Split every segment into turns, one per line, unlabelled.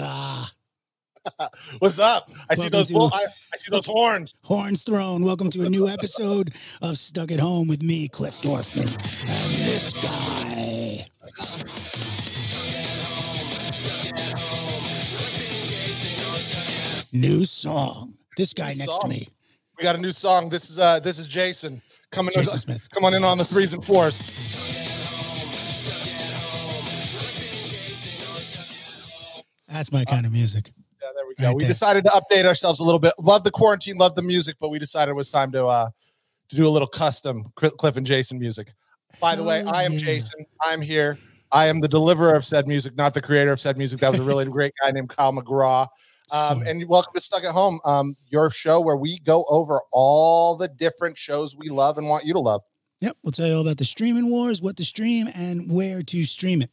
Huzzah!
What's up? I see those.
to-
bull- I, I see those horns.
Horns thrown. Welcome to a new episode of Stuck at Home with me, Cliff Dorfman, and this guy. New song. This guy
New
next
song.
to me.
We got a new song. This is uh this is Jason coming
Jason Smith.
come on in on the threes and fours.
That's my kind of music.
Yeah, there we go.
Right
we
there.
decided to update ourselves a little bit. Love the quarantine, love the music, but we decided it was time to uh to do a little custom Cliff and Jason music. By the way,
Oh,
I am
yeah.
Jason. I'm here. I am the deliverer of said music, not the creator of said music. That was a really great guy named Kyle McGraw. Um,
Sure.
and welcome to Stuck at Home, um, your show where we go over all the different shows we love and want you to love.
Yep, we'll tell you all about the streaming wars, what to stream, and where to stream it.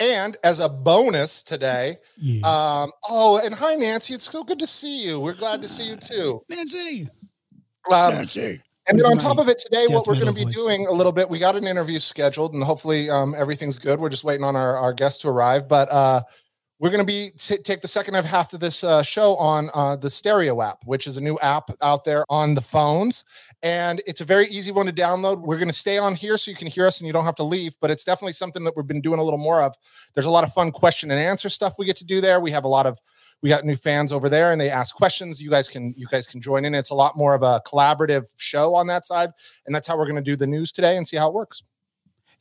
And as a bonus today,
Yeah.
um, oh, and hi Nancy, it's so good to see you. We're glad to see you too.
Nancy.
Um,
Nancy.
and then on top of it today, what we're going to be
voice?
doing a little bit, we got an interview scheduled, and hopefully um, everything's good. We're just waiting on our, our guest to arrive, but uh, we're going to be t- take the second half of this uh, show on uh, the Stereo app, which is a new app out there on the phones, and it's a very easy one to download. We're going to stay on here so you can hear us and you don't have to leave, but it's definitely something that we've been doing a little more of. There's a lot of fun question and answer stuff we get to do there. We have a lot of we got new fans over there and they ask questions you guys can you guys can join in it's a lot more of a collaborative show on that side and that's how we're going to do the news today and see how it works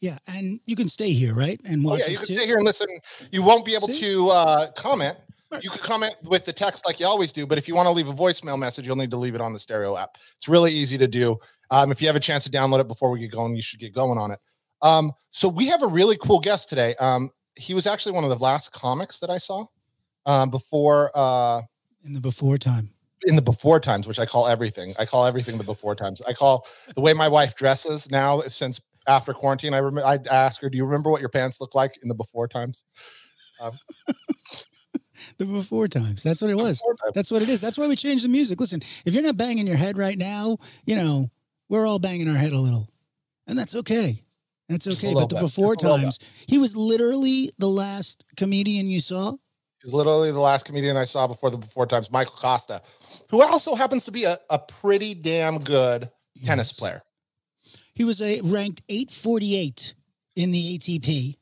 Yeah, and you can stay here, right? And
oh
watch
yeah you can
too.
sit here and listen you won't be able
See?
to uh, comment
Right.
you can comment with the text like you always do but if you want to leave a voicemail message you'll need to leave it on the stereo app it's really easy to do um, if you have a chance to download it before we get going you should get going on it um, so we have a really cool guest today um, he was actually one of the last comics that i saw um, before uh,
in the before time.
in the before times, which I call everything. I call everything the before times. I call the way my wife dresses now since after quarantine. I remember I ask her, "Do you remember what your pants look like in the before times?"
Um, the before times. That's what it was. That's what it is. That's why we changed the music. Listen, if you're not banging your head right now, you know, we're all banging our head a little. And that's okay. That's okay. But the
bit.
before times, he was literally the last comedian you saw.
He's literally the last comedian I saw before the before times, Michael Costa, who also happens to be a, a pretty damn good tennis
Yes.
player.
He was a ranked 848 in the ATP,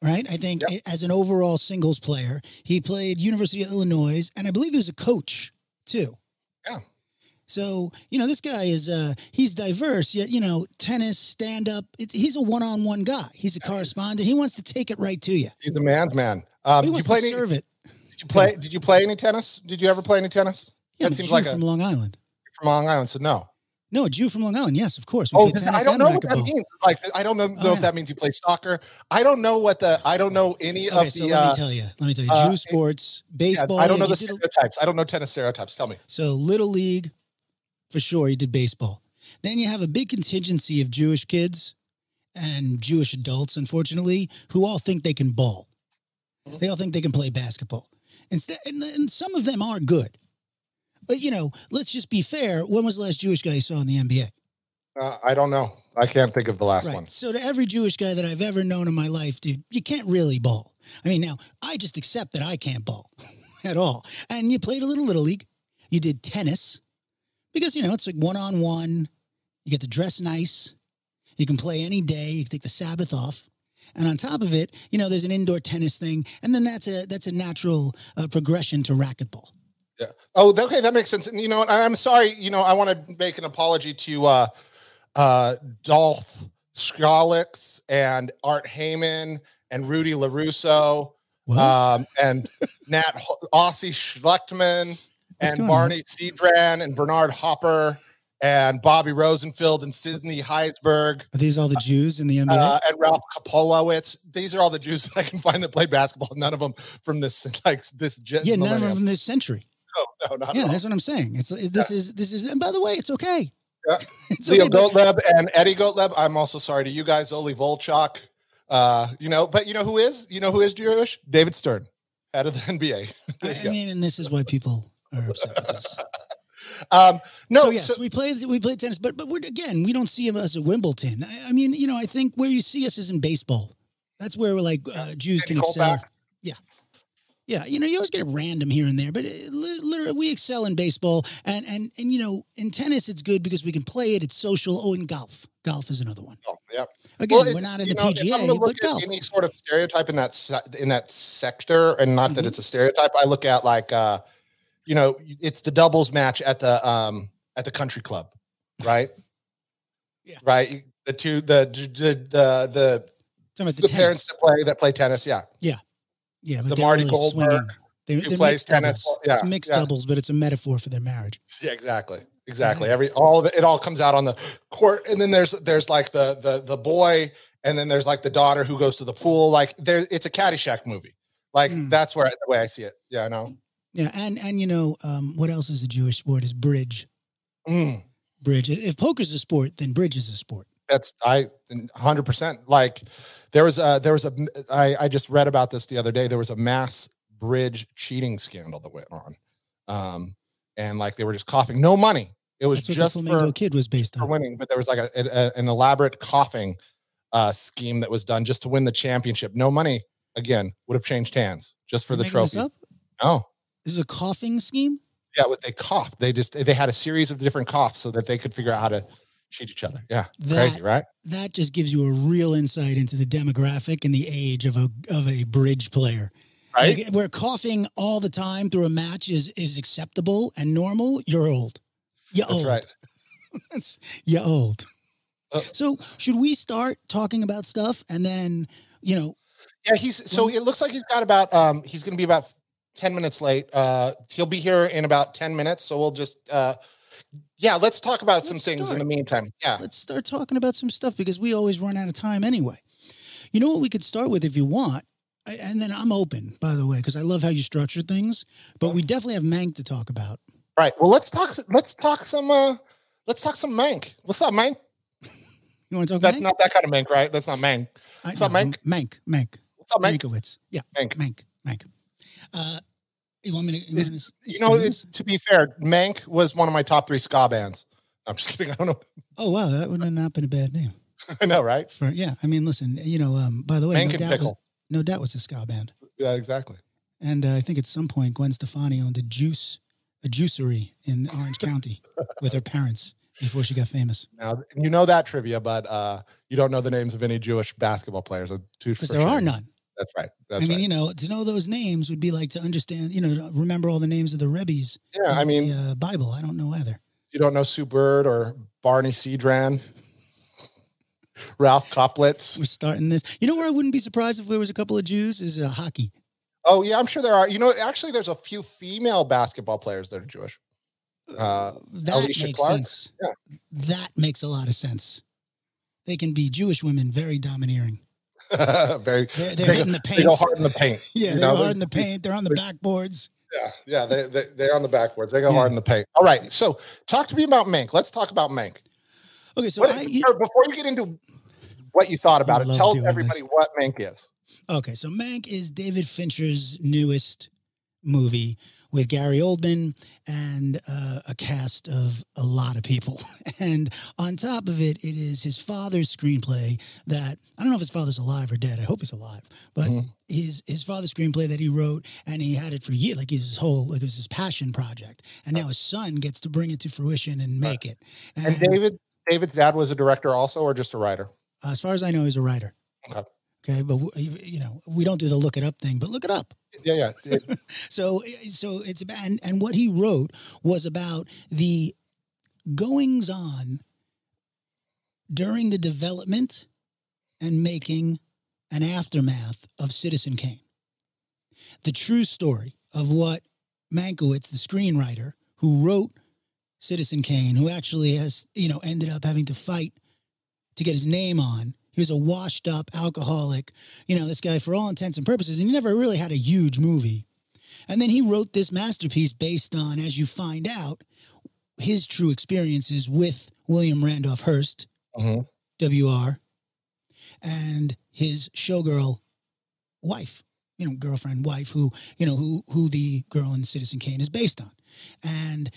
right? I think
Yep.
as an overall singles player. He played University of Illinois, and I believe he was a coach too.
Yeah.
So you know, this guy is uh he's diverse, yet you know, tennis, stand up. It, he's a one on one guy. He's a correspondent. He wants to take it right to you.
He's a man's man. Um,
he
did you
wants
play
to
any?
serve it.
Did you play? Did you play any tennis? Did you ever play any tennis?
Yeah,
that seems like a
from Long Island.
from Long Island. So no.
No, Jew from Long Island. Yes, of course. We
Oh, I don't know what that means. Like, I don't know, know
Oh,
if that means you play soccer. I don't know what the. I don't know any
Okay,
of
so
the.
let
uh,
me tell you. Let me tell you.
uh,
Jew sports,
yeah,
baseball.
I don't know
yeah,
the
did a-
stereotypes. I don't know tennis stereotypes. Tell me.
So little league, for sure, you did baseball. Then you have a big contingency of Jewish kids and Jewish adults, unfortunately, who all think they can ball.
Mhm.
They all think they can play basketball. Instead, and, and some of them are good. But you know, let's just be fair. When was the last Jewish guy you saw in the NBA?
Uh, I don't know. I can't think of the last
right.
one.
So to every Jewish guy that I've ever known in my life, dude, you can't really ball. I mean, now I just accept that I can't ball at all. And you played a little little league. You did tennis because you know it's like one on one. You get to dress nice. You can play any day. You can take the Sabbath off. And on top of it, you know, there's an indoor tennis thing, and then that's a that's a natural uh, progression to racquetball.
Yeah. Oh, okay, that makes sense. And you know, I'm sorry. You know, I want to make an apology to uh, uh, Dolph Skrillex and Art Heyman and Rudy Larusso um, and Nat Ossie Schectman
What's
and
on?
Barney Sedran and Bernard Opper and Bobby Rosenfeld and Sidney Hertzberg
are these all the Jews in the NBA?
uh, and Ralph Kaplowitz. These are all the Jews that I can find that play basketball. None of them from this like this.
yeah, none of them from this century.
No, no, not
Yeah, that's what I'm saying. It's this is this is, and by the way, it's okay.
Yeah.
It's
Leo
okay,
Gottlieb and Eddie Gottlieb. I'm also sorry to you guys, Oli Volchok. Uh, you know, but you know who is? You know who is Jewish? David Stern, head of the NBA.
I mean, and this is why people are upset with us.
Um, no,
so yes,
so-
we play we play tennis, but but we're again we don't see him as a Wimbledon. I, I mean, you know, I think where you see us is in baseball. That's where we're like uh, Jews can
Any
excel. Yeah, you know, you always get a random here and there, but it, literally we excel in baseball, and and and you know, in tennis it's good because we can play it. It's social. Oh, in golf, golf is another one.
Oh, yeah.
Again,
Well,
we're not in the
know,
PGA,
look
but
at
golf.
Any sort of stereotype in that in that sector, and not that
Mhm.
it's a stereotype. I look at like, uh, you know, it's the doubles match at the um at the country club, right?
Yeah.
Right. The two the the the the, the,
the,
parents that play that play tennis. Yeah.
yeah, but
the Marty Goldberg.
They're,
who plays
mixed
tennis.
doubles.
Yeah,
it's mixed
yeah.
doubles, but it's a metaphor for their marriage.
Yeah, exactly. Exactly. Every all of it, it all comes out on the court, and then there's there's like the the the boy, and then there's like the daughter who goes to the pool. Like there, it's a Caddyshack movie. Like
Mm.
that's where the way I see it. Yeah, I know.
Yeah, and and you know, um, what else is a Jewish sport? Is bridge.
Mm,
Bridge. If poker's a sport, then bridge is a sport.
That's I hundred percent. Like there was a there was a I I just read about this the other day. There was a mass bridge cheating scandal that went on, um, and like they were just coughing. No money. It was
That's
just for
Kid was based on.
winning, but there was like a, a- an elaborate coughing uh, scheme that was done just to win the championship. No money again would have changed hands just for
You're
the
this
trophy. No,
This is a coughing scheme.
yeah, what they coughed. They just they had a series of different coughs so that they could figure out how to cheat each other. Yeah, crazy,
That-
right?
That just gives you a real insight into the demographic and the age of a of a bridge player.
Right?
Like, where coughing all the time through a match is is acceptable and normal, you're old. You're
That's
old.
right.
That's you're old.
Uh,
so should we start talking about stuff and then you know
Yeah, he's so it looks like he's got about um he's going to be about 10 minutes late. Uh he'll be here in about 10 minutes, so we'll just uh yeah, let's talk about some
Let's
things in the meantime. Yeah.
let's start talking about some stuff because we always run out of time anyway. You know what we could start with if you want, I- and then I'm open by the way because I love how you structure things. But we definitely have Mank to talk about.
Right. Well, let's talk let's talk some uh let's talk some Mank. What's up, Mank?
You want to talk?
That's
Mank?
not that kind of Mank, right? That's not Mank.
I,
what's up,
no,
Mank?
Mank, Mank,
What's up, Mank?
Mankowitz. Yeah,
Mank.
Mank, Mank. Uh, you want me to? You,
Is-
want me to
You know, it's, to be fair, Mank was one of my top three ska bands. I'm just kidding. I don't know.
oh wow, that would have not been a bad name.
I know, right?
For yeah, I mean, listen, you know, um, by the way,
Mank
no
and
doubt, was,
Pickle.
no doubt was a ska band.
Yeah, exactly.
And uh, I think at some point Gwen Stefani owned a juice, a juicery in Orange County with her parents before she got famous.
Now you know that trivia, but uh, you don't know the names of any Jewish basketball players.
Because there are none.
That's right. That's
I mean,
right.
you know, to know those names would be like to understand, you know, to remember all the names of the Rebbe's
yeah, I mean,
the uh, Bible. I don't know either.
you don't know Sue Bird or Barney Sedran, Ralph Coplitz.
We're starting this. You know where I wouldn't be surprised if there was a couple of Jews is uh, hockey.
Oh yeah, I'm sure there are. You know, actually, there's a few female basketball players that are Jewish. Uh,
That
Alicia
makes
Clark?
sense.
Yeah.
That makes a lot of sense. They can be Jewish women, very domineering.
very.
They're, they're
They go-
hitting the
They
paint.
go hard in the paint.
Yeah, they're
know,
hard in the paint. They're on the backboards.
Yeah, yeah, they, they they're on the backboards. They go
Yeah.
hard in the paint. All right, so talk to me about Mank. Let's talk about Mank.
Okay, so
What-
I,
before you get into what you thought about
I
it, tell everybody
this.
what Mank is.
Okay, so Mank is David Fincher's newest movie with Gary Oldman and uh, a cast of a lot of people. And on top of it, it is his father's screenplay that I don't know if his father's alive or dead. I hope he's alive, but
Mhm.
his his father's screenplay that he wrote and he had it for years, like his whole like it was his passion project. And now his son gets to bring it to fruition and make it.
And David David's dad was a director also, or just a writer.
as far as I know, he's a writer.
Okay.
Okay, but w- you know we don't do the look it up thing, but look it up.
Yeah, yeah. It-
So so it's about and, and what he wrote was about the goings on during the development and making an aftermath of Citizen Kane. The true story of what Mankiewicz, the screenwriter who wrote Citizen Kane, who actually has, you know, ended up having to fight to get his name on. He was a washed up alcoholic, you know, this guy for all intents and purposes, and he never really had a huge movie. And then he wrote this masterpiece based on, as you find out, his true experiences with William Randolph Hearst,
Mhm.
WR, and his showgirl wife, you know, girlfriend, wife, who, you know, who who the girl in Citizen Kane is based on. And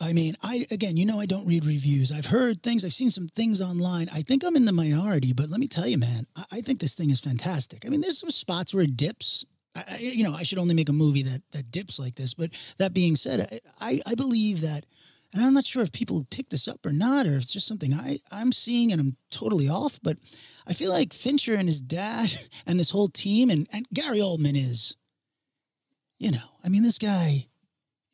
I mean, I again, you know, I don't read reviews. I've heard things. I've seen some things online. I think I'm in the minority, but let me tell you, man, I, I think this thing is fantastic. I mean, there's some spots where it dips. I, I, you know, I should only make a movie that that dips like this. But that being said, I, I believe that, and I'm not sure if people pick this up or not, or if it's just something I I'm seeing and I'm totally off. But I feel like Fincher and his dad and this whole team and and Gary Oldman is, you know, I mean, this guy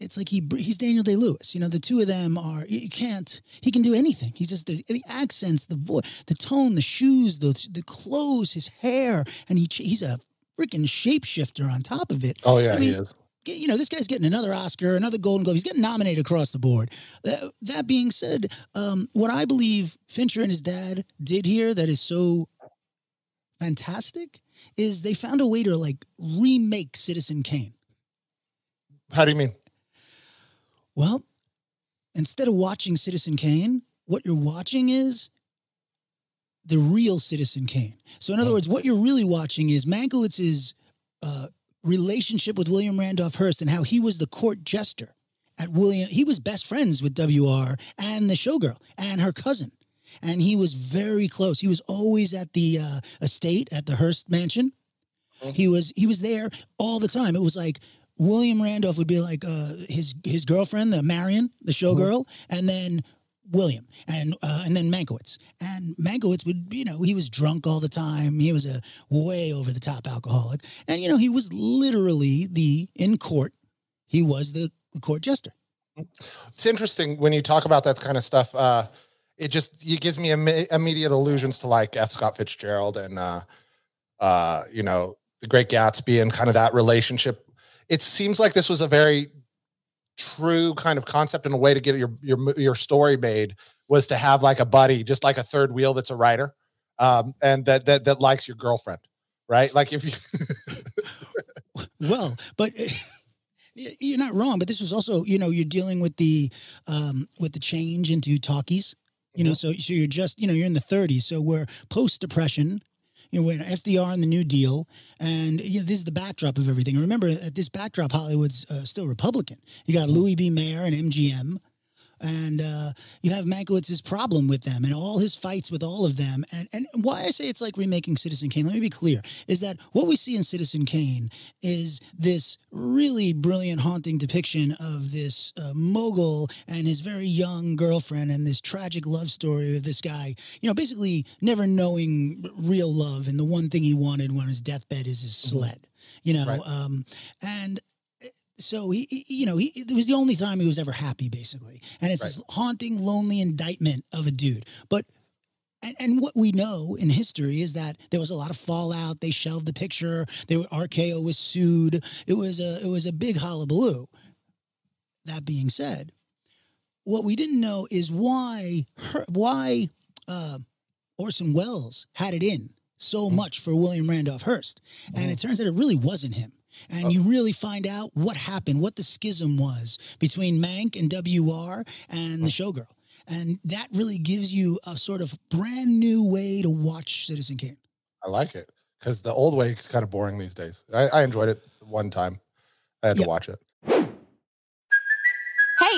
it's like he he's Daniel Day Lewis. You know, the two of them are you can't. He can do anything. He's just the, the accents, the voice, the tone, the shoes, the the clothes, his hair, and he he's a freaking shapeshifter on top of it.
Oh yeah, I mean, he is.
You know, this guy's getting another Oscar, another Golden Globe. He's getting nominated across the board. That, that being said, um, what I believe Fincher and his dad did here that is so fantastic is they found a way to like remake Citizen Kane.
How do you mean?
Well, instead of watching Citizen Kane, what you're watching is the real Citizen Kane. So, in other words, what you're really watching is Mankiewicz's uh, relationship with William Randolph Hearst and how he was the court jester at William. He was best friends with WR and the showgirl and her cousin. And he was very close. He was always at the uh, estate at the Hearst mansion. Oh. He was he was there all the time. It was like William Randolph would be like uh, his his girlfriend, the Marion, the showgirl, mm-hmm. and then William and uh, and then Mankiewicz. And Mankiewicz would, you know, he was drunk all the time. He was a way over the top alcoholic, and you know, he was literally the in court. He was the, the court jester.
It's interesting when you talk about that kind of stuff. Uh, it just it gives me Im- immediate allusions to like F. Scott Fitzgerald and uh, uh, you know the Great Gatsby and kind of that relationship it seems like this was a very true kind of concept and a way to get your your your story made was to have like a buddy, just like a third wheel that's a writer, um, and that that that likes your girlfriend, right? Like if
you. well, but. You're not wrong, but this was also, you know, you're dealing with the um with the change into talkies, you know, mm-hmm. so so you're just, you know, you're in the 30s, so we're post depression, you know, when FDR and the New Deal, and you know, this is the backdrop of everything. Remember, at this backdrop, Hollywood's uh, still Republican. You got Louis B. Mayer and MGM and uh, you have Mankiewicz's problem with them and all his fights with all of them. And and why I say it's like remaking Citizen Kane, let me be clear, is that what we see in Citizen Kane is this really brilliant, haunting depiction of this uh, mogul and his very young girlfriend and this tragic love story of this guy, you know, basically never knowing real love and the one thing he wanted on his deathbed is his mm-hmm. sled. You know, right. um, and so he, he, you know, he it was the only time he was ever happy, basically. And it's right. this haunting, lonely indictment of a dude. But and, and what we know in history is that there was a lot of fallout. They shelved the picture. They were RKO was sued. It was a it was a big hullabaloo. That being said, what we didn't know is why her, why uh, Orson Welles had it in so mm. much for William Randolph Hearst, and mm. it turns out it really wasn't him and uh, you really find out what happened, what the schism was between Mank and WR and the mm. showgirl. And that really gives you a sort of brand new way to watch Citizen Kane.
I like it because the old way is kind of boring these days. I, I enjoyed it one time. I had yep. to watch it.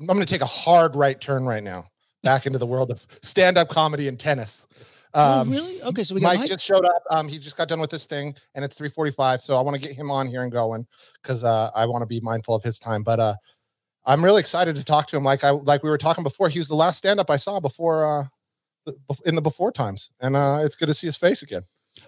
I'm going to take a hard right turn right now back into the world of stand-up comedy and tennis.
Oh, um, oh, really? Okay, so we
got Mike, Mike, just showed up. Um, he just got done with this thing, and it's 3:45. So I want to get him on here and going because uh, I want to be mindful of his time. But uh, I'm really excited to talk to him. Like I like we were talking before. He was the last stand-up I saw before uh, in the before times, and uh, it's good to see his face again.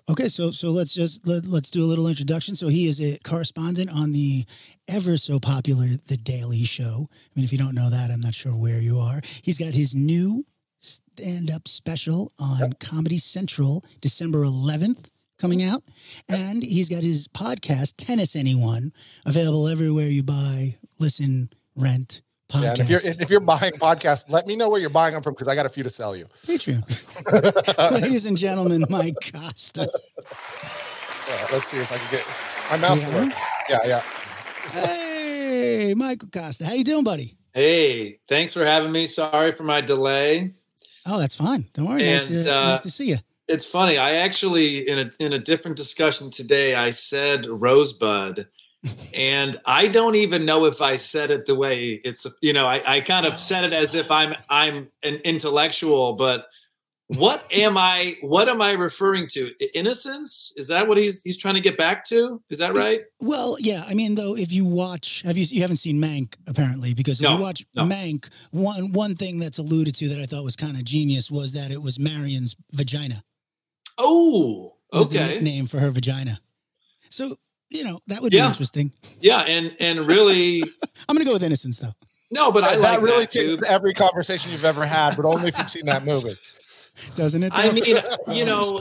Okay, so so let's just let, let's do a little introduction. So he is a correspondent on the ever so popular The Daily Show. I mean, if you don't know that, I'm not sure where you are. He's got his new stand-up special on. Comedy Central, December 11th coming out, and he's got his podcast Tennis Anyone available everywhere you buy, listen, rent, podcast.
Yeah, and if you're if you're buying podcasts, let me know where you're buying them from because I got a few to sell you.
Patreon. Ladies and gentlemen, Mike Costa.
Yeah, let's see if I can get my mouse. to
Yeah?
work. Yeah, yeah.
Hey, Michael Costa. How you doing, buddy?
Hey, thanks for having me. Sorry for my delay.
Oh, that's fine. Don't worry. nice, to,
uh,
nice to see you.
It's funny. I actually in a in a different discussion today, I said rosebud, and I don't even know if I said it the way it's. You know, I, I kind of said it as if I'm I'm an intellectual, but what am I? What am I referring to? Innocence? Is that what he's he's trying to get back to? Is that right?
Well, yeah. I mean, though, if you watch, have you you haven't seen Mank apparently? Because if
No,
you watch
no.
Mank, one one thing that's alluded to that I thought was kind of genius was that it was Marion's vagina.
Oh,
Was the
okay.
nickname for her vagina. So you know that would be
Yeah.
interesting.
Yeah, and and really,
I'm gonna go with innocence though.
no, but I
that
like
really
that too.
takes every conversation you've ever had, but only if you've seen that movie.
Doesn't it?
I mean, you oh,
know,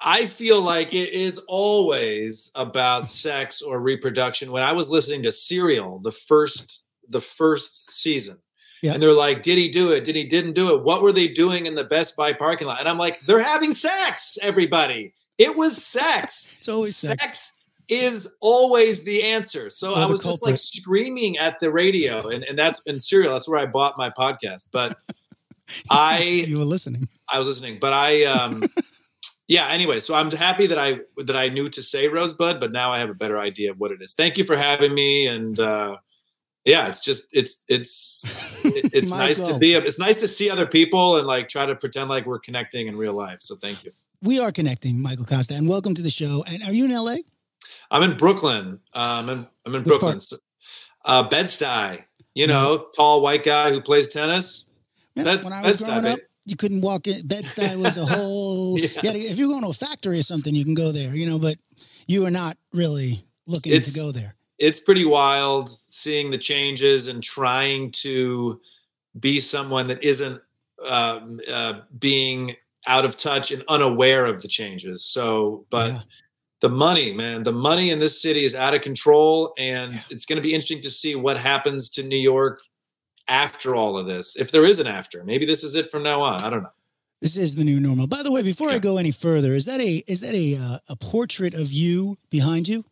I feel like it is always about sex or reproduction. When I was listening to Serial, the first the first season,
Yeah.
and they're like, "Did he do it? Did he didn't do it? What were they doing in the Best Buy parking lot?" And I'm like, "They're having sex, everybody. It was sex.
It's always sex.
Is always the answer." So
Or
I was just like screaming at the radio, and and that's in Serial. That's where I bought my podcast, but. I
you were listening.
I was listening, but I um yeah, anyway, so I'm happy that I that I knew to say rosebud, but now I have a better idea of what it is. Thank you for having me and uh yeah, it's just it's it's it's nice to be it's nice to see other people and like try to pretend like we're connecting in real life. So thank you.
We are connecting, Michael Costa, and welcome to the show. And are you in LA?
I'm in Brooklyn. Um I'm, I'm in
Which
Brooklyn. So- Uh Bed-Stuy. You know, tall white guy who plays tennis.
Yeah,
That's-
when I was
that's
growing
not
up, you couldn't walk in. Bed-Stuy was a whole.
Yes.
if you're going to a factory or something, you can go there, you know. But you are not really looking
It's-
to go there.
it's pretty wild seeing the changes and trying to be someone that isn't um, uh, being out of touch and unaware of the changes. So, but
Yeah.
The money, man, the money in this city is out of control, and it's going to be interesting to see what happens to New York after all of this. If there is an after, maybe this is it from now on. I don't know.
This is the new normal. By the way, before I go any further, is that a is that a uh, a portrait of you behind you?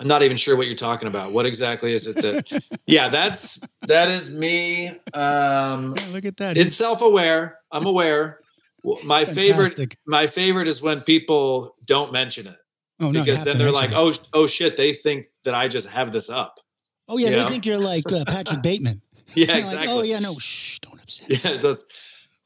I'm not even sure what you're talking about. What exactly is it that? yeah, that's that is me. Um,
Yeah, look at that.
it's self-aware i'm aware my favorite my favorite is when people don't mention it
oh, no,
because then they're like
it.
oh oh shit they think that i just have this up
oh yeah,
you
they
know?
think you're like uh, Patrick Bateman.
yeah exactly
Like, oh yeah, no, shh, don't upset.
yeah it does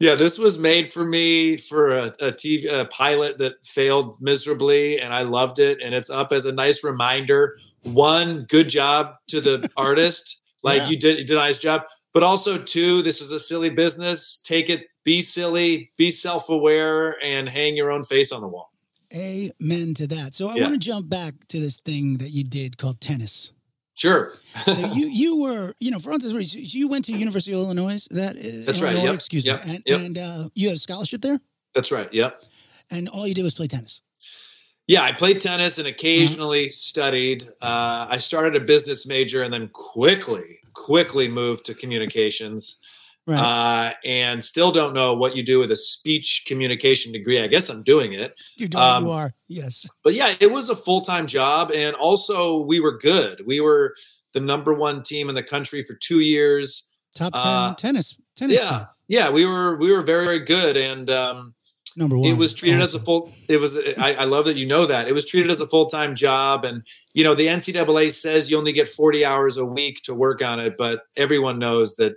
yeah this was made for me for a, a tv a pilot that failed miserably and i loved it and it's up as a nice reminder one good job to the artist like
Yeah.
you did you did a nice job but also two this is a silly business take it be silly be self-aware and hang your own face on the wall
Amen to that. So I
Yeah.
want to jump back to this thing that you did called tennis.
sure
So you you were you know for instance you went to University of Illinois. That is,
That's right, yep,
Excuse
yep,
me. And,
yep.
and uh, you had a scholarship there,
that's right yep
and all you did was play tennis.
Yeah, I played tennis and occasionally studied. Uh, I started a business major and then quickly, quickly moved to communications.
Right.
Uh, and still don't know what you do with a speech communication degree. I guess I'm doing it.
You're doing
um,
you are. Yes.
But yeah, it was a full time job. And also, we were good. We were the number one team in the country for two years.
Top ten
uh,
tennis tennis
yeah.
team.
Yeah, we were we were very very good, and um,
Number one.
it was treated as a full it was I, I love that you know that it was treated as a full-time job and you know the ncaa says you only get 40 hours a week to work on it but everyone knows that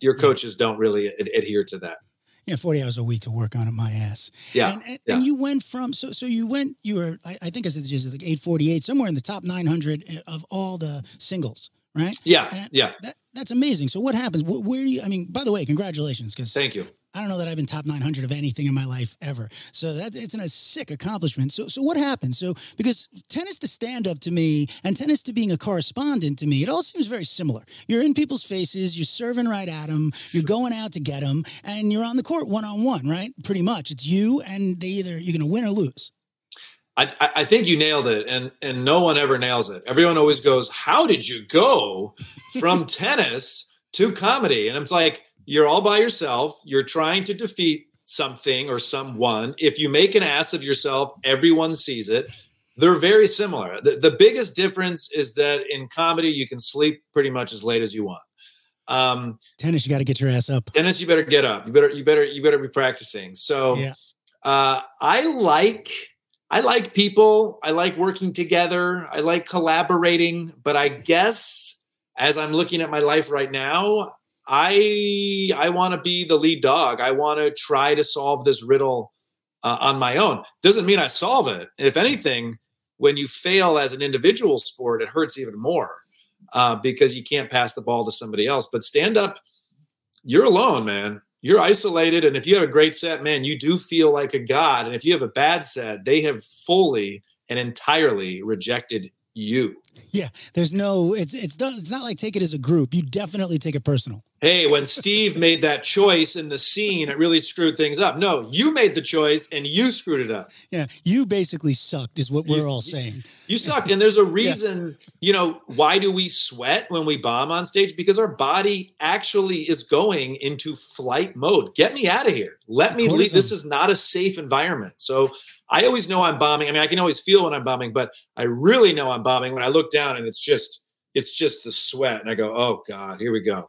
your coaches don't really ad- adhere to that
yeah, forty hours a week to work on it. My ass.
yeah
And, and,
yeah.
and you went from so so you went you were I, I think I said just like eight forty eight somewhere in the top nine hundred eh, of all the singles, right?
yeah
And
yeah
That that's amazing. So what happens? Where, where do you? I mean, by the way, congratulations because
thank you
I don't know that I've been top 900 of anything in my life ever. So that it's an, a sick accomplishment. So so what happens? So because tennis to stand up to me and tennis to being a correspondent to me, it all seems very similar. You're in people's faces, you're serving right at them, you're going out to get them, and you're on the court one on one, right? Pretty much, it's you and they either you're going to win or lose.
I, I think you nailed it, and and no one ever nails it. Everyone always goes, "How did you go from tennis to comedy. And I'm like, you're all by yourself. You're trying to defeat something or someone. If you make an ass of yourself, everyone sees it. They're very similar. The, the biggest difference is that in comedy, you can sleep pretty much as late as you want. Um,
Tennis, you got to get your ass up.
tennis, you better get up. You better, you better, you better be practicing. So,
Yeah.
uh, I like, I like people. I like working together. I like collaborating. But I guess as I'm looking at my life right now, I I want to be the lead dog. I want to try to solve this riddle uh, on my own. Doesn't mean I solve it. If anything, when you fail as an individual sport, it hurts even more uh, because you can't pass the ball to somebody else. But stand up, you're alone, man. You're isolated, and if you have a great set, man, you do feel like a god. And if you have a bad set, they have fully and entirely rejected you.
Yeah, there's no. It's it's done. It's not like take it as a group. You definitely take it personal.
Hey, when Steve made that choice in the scene, it really screwed things up. No, you made the choice and you screwed it up.
Yeah, you basically sucked, is what we're
You-
all saying.
You sucked. And there's a reason, you know, why do we sweat when we bomb on stage? Because our body actually is going into flight mode. Get me out of here. Let me leave.
Cortisol.
This is not a safe environment. So I always know I'm bombing. I mean, I can always feel when I'm bombing, but I really know I'm bombing when I look down and it's just, it's just the sweat. And I go, oh God, here we go.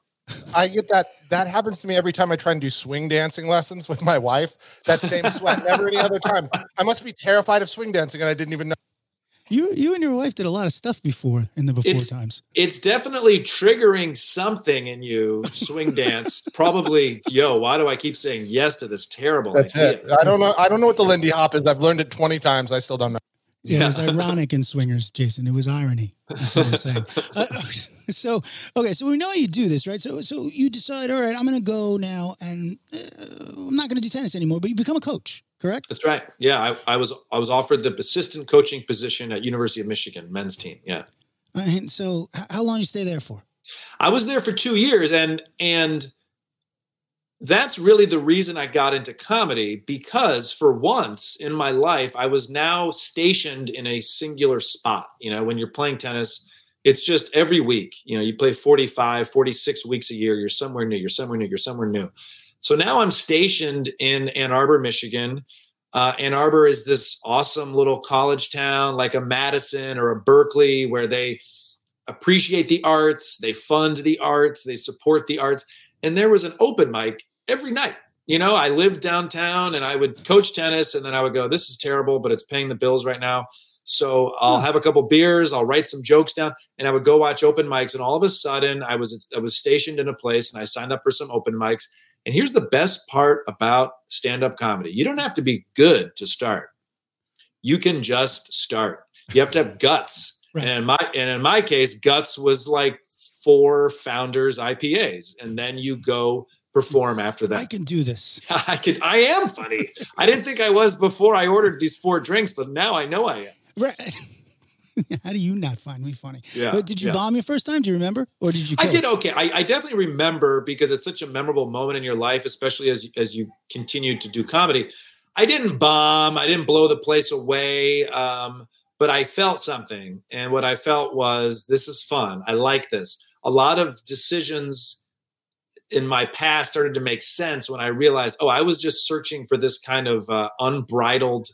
I get that. That happens to me every time I try and do swing dancing lessons with my wife. That same sweat, never any other time. I must be terrified of swing dancing, and I didn't even know.
You you and your wife did a lot of stuff before in the before
It's-
times.
it's definitely triggering something in you swing dance probably yo why do i keep saying yes to this terrible
That's
idea?
it. I don't know. I don't know what the Lindy Hop is. I've learned it twenty times. I still don't know.
Yeah, it was ironic in swingers, Jason. It was irony. That's what I'm saying. Uh, so okay, so we know you do this, right? So so you decide, all right, I'm going to go now, and uh, I'm not going to do tennis anymore. But you become a coach, correct?
that's right yeah I, I was i was offered the assistant coaching position at university of michigan men's team yeah
Uh, and so how long you stay there for?
i was there for two years and and that's really the reason i got into comedy because for once in my life i was now stationed in a singular spot. You know when you're playing tennis it's just every week you know you play 45 46 weeks a year you're somewhere new you're somewhere new you're somewhere new. So now i'm stationed in ann arbor michigan. Uh, ann arbor is this awesome little college town like a madison or a berkeley where they appreciate the arts they fund the arts they support the arts. And there was an open mic every night. You know i lived downtown and i would coach tennis and then i would go this is terrible but it's paying the bills right now. So i'll hmm. have a couple beers i'll write some jokes down and i would go watch open mics and all of a sudden i was i was stationed in a place and i signed up for some open mics. And here's the best part about stand-up comedy. You don't have to be good to start. You can just start. You have to have guts.
Right.
and in my and in my case guts was like four founders ipas and then you go perform after that.
I can do this.
i could i am funny i didn't think i was before i ordered these four drinks but now i know i am
Right. How do you not find me funny?
Yeah,
But did you
yeah.
bomb your first time? Do you remember, or did you?
I did okay. I, I definitely remember because it's such a memorable moment in your life, especially as as you continue to do comedy. I didn't bomb. I didn't blow the place away. Um, but I felt something, and what I felt was this is fun. I like this. A lot of decisions in my past started to make sense when I realized, oh, I was just searching for this kind of uh, unbridled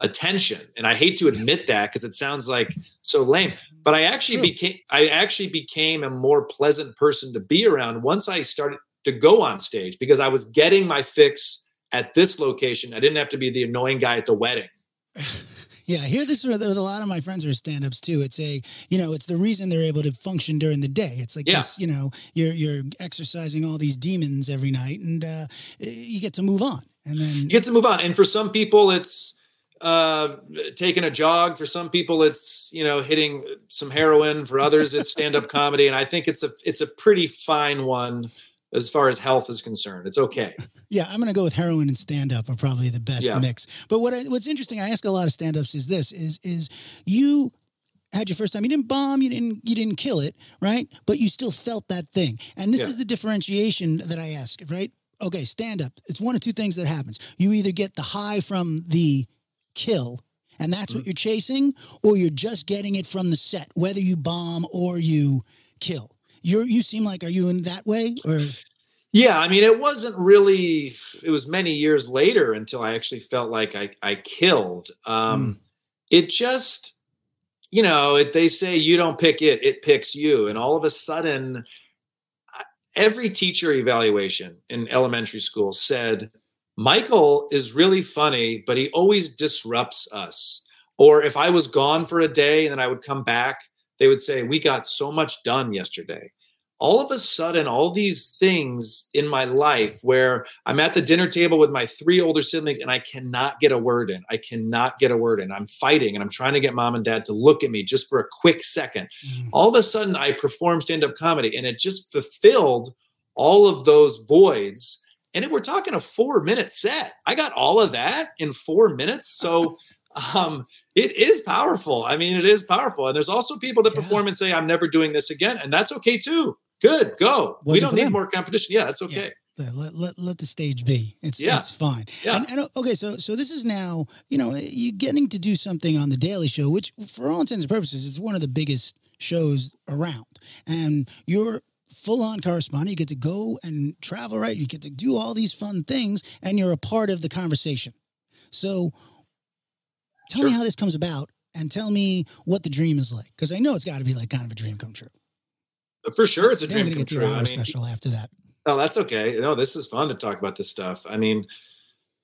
attention, and I hate to admit that because it sounds like so lame. But I actually
True.
became I actually became a more pleasant person to be around once I started to go on stage because I was getting my fix at this location. I didn't have to be the annoying guy at the wedding.
Yeah, I hear this with a lot of my friends are stand-ups too. It's a, you know, it's the reason they're able to function during the day. It's like
Yeah.
this, you know, you're you're exercising all these demons every night, and uh, you get to move on. And then
You get to move on. And for some people, it's uh, taking a jog. For some people, it's you know hitting some heroin. For others, it's stand-up comedy. And I think it's a it's a pretty fine one as far as health is concerned. It's okay.
Yeah, I'm going to go with heroin and stand up are probably the best
Yeah.
mix. But what I, what's interesting, I ask a lot of stand ups is this is is you had your first time you didn't bomb you didn't you didn't kill it right but you still felt that thing and this
Yeah.
is the differentiation that i ask right okay stand up it's one of two things that happens you either get the high from the kill and that's
Mm-hmm.
what you're chasing or you're just getting it from the set whether you bomb or you kill You're you seem like are you in that way or
Yeah, I mean, it wasn't really. It was many years later until I actually felt like I I killed. Um, It just, you know, it, they say you don't pick it; it picks you, and all of a sudden, every teacher evaluation in elementary school said Michael is really funny, but he always disrupts us. Or if I was gone for a day and then I would come back, they would say we got so much done yesterday. All of a sudden all these things in my life where i'm at the dinner table with my three older siblings and i cannot get a word in. I cannot get a word in. I'm fighting and i'm trying to get mom and dad to look at me just for a quick second. All of a sudden i perform stand-up comedy and it just fulfilled all of those voids. And we're talking a four minute set. I got all of that in four minutes. So um it is powerful i mean it is powerful and there's also people that
Yeah.
perform and say i'm never doing this again and that's okay too good go we
Wasn't
don't need
them.
more competition yeah that's okay
let, let, let, let the stage be. It's
Yeah.
it's fine.
Yeah.
And, and uh, okay, so so this is now you know you're getting to do something on the Daily Show, which for all intents and purposes is one of the biggest shows around, and you're full on correspondent. You get to go and travel, right? You get to do all these fun things, and you're a part of the conversation. So, tell me how this comes about, and tell me what the dream is like, because I know it's got to be like kind of a dream come true.
for sure it's a dream come true i mean
special after that.
Oh, that's okay. No, this is fun to talk about this stuff. I mean,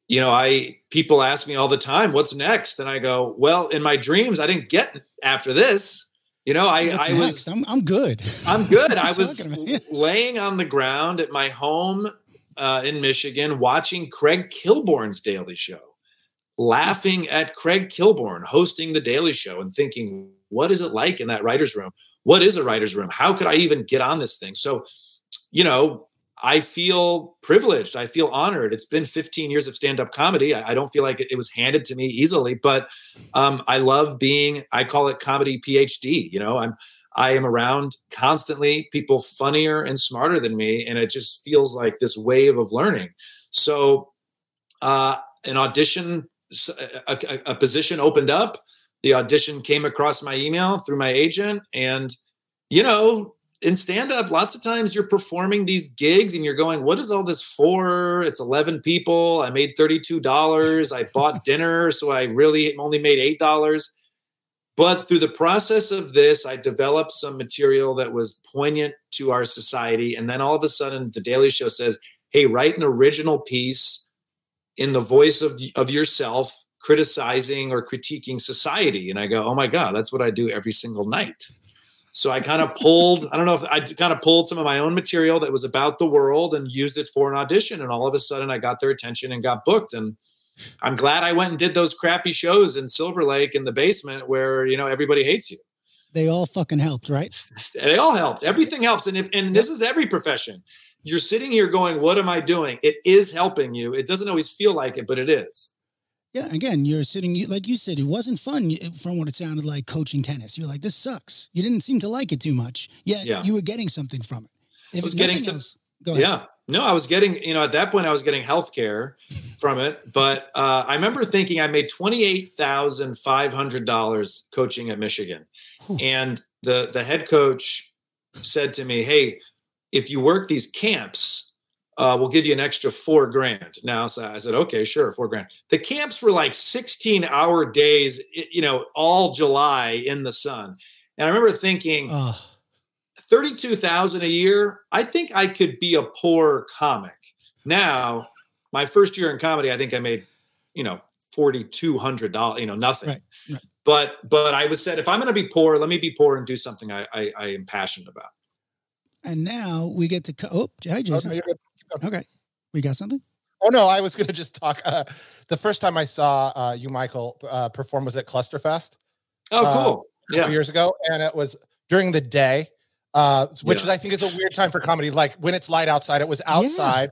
you know, I people ask me all the time, "What's next?" And I go, "Well, in my dreams, I didn't get after this. You know, I
What's
I
next?
was
I'm I'm good.
I'm good. I was laying on the ground at my home uh, in Michigan, watching Craig Kilborn's Daily Show, laughing at Craig Kilborn hosting the Daily Show, and thinking, "What is it like in that writers' room? What is a writers' room? How could I even get on this thing?" So, you know, I feel privileged. I feel honored. It's been 15 years of stand-up comedy. I, I don't feel like it, was handed to me easily, but um, I love being. I call it comedy PhD. You know, I'm I am around constantly people funnier and smarter than me, and it just feels like this wave of learning. So, uh, an audition, a, a- a position opened up. The audition came across my email through my agent, and you know, in stand up, lots of times you're performing these gigs and you're going, What is all this for? It's 11 people. I made $32. I bought dinner. So I really only made $8. But through the process of this, I developed some material that was poignant to our society. And then all of a sudden, The Daily Show says, Hey, write an original piece in the voice of, of yourself, criticizing or critiquing society. And I go, Oh my God, that's what I do every single night. So I kind of pulled, I don't know if I kind of pulled some of my own material that was about the world and used it for an audition. And all of a sudden I got their attention and got booked. And I'm glad I went and did those crappy shows in Silver Lake in the basement where, you know, everybody hates you.
They all fucking helped, right?
They all helped. Everything helps. And if, and this is every profession. You're sitting here going, what am I doing? It is helping you. It doesn't always feel like it, but it is.
Yeah, again, you're sitting, like you said, it wasn't fun from what it sounded like coaching tennis. You're like, this sucks. You didn't seem to like it too much, yet
Yeah.
you were getting something from it. If
I was getting some-
else, go ahead.
Yeah. No, I was getting, you know, at that point I was getting health care from it. But uh, I remember thinking I made $28,500 coaching at Michigan.
Whew.
And the, the head coach said to me, Hey, if you work these camps, uh, we'll give you an extra four grand. Now, so I said, okay, sure, four grand. The camps were like 16 hour days, you know, all July in the sun. And I remember thinking,
Oh,
32,000 a year, I think I could be a poor comic. Now, my first year in comedy, I think I made, you know, $4,200, you know, nothing.
Right, right.
But, but I was said, if I'm going to be poor, let me be poor and do something I, I, I am passionate about.
And now we get to, co- oh, hi,
Oh,
Jason.
no, you're good.
Okay. We got something?
Oh, no, I was going to just talk. Uh, the first time I saw uh, you, Michael, uh, perform was at Clusterfest
Oh,
Uh,
cool.
a
Yeah.
years ago, and it was during the day, uh, which
Yeah.
is I think is a weird time for comedy. Like when it's light outside, it was outside.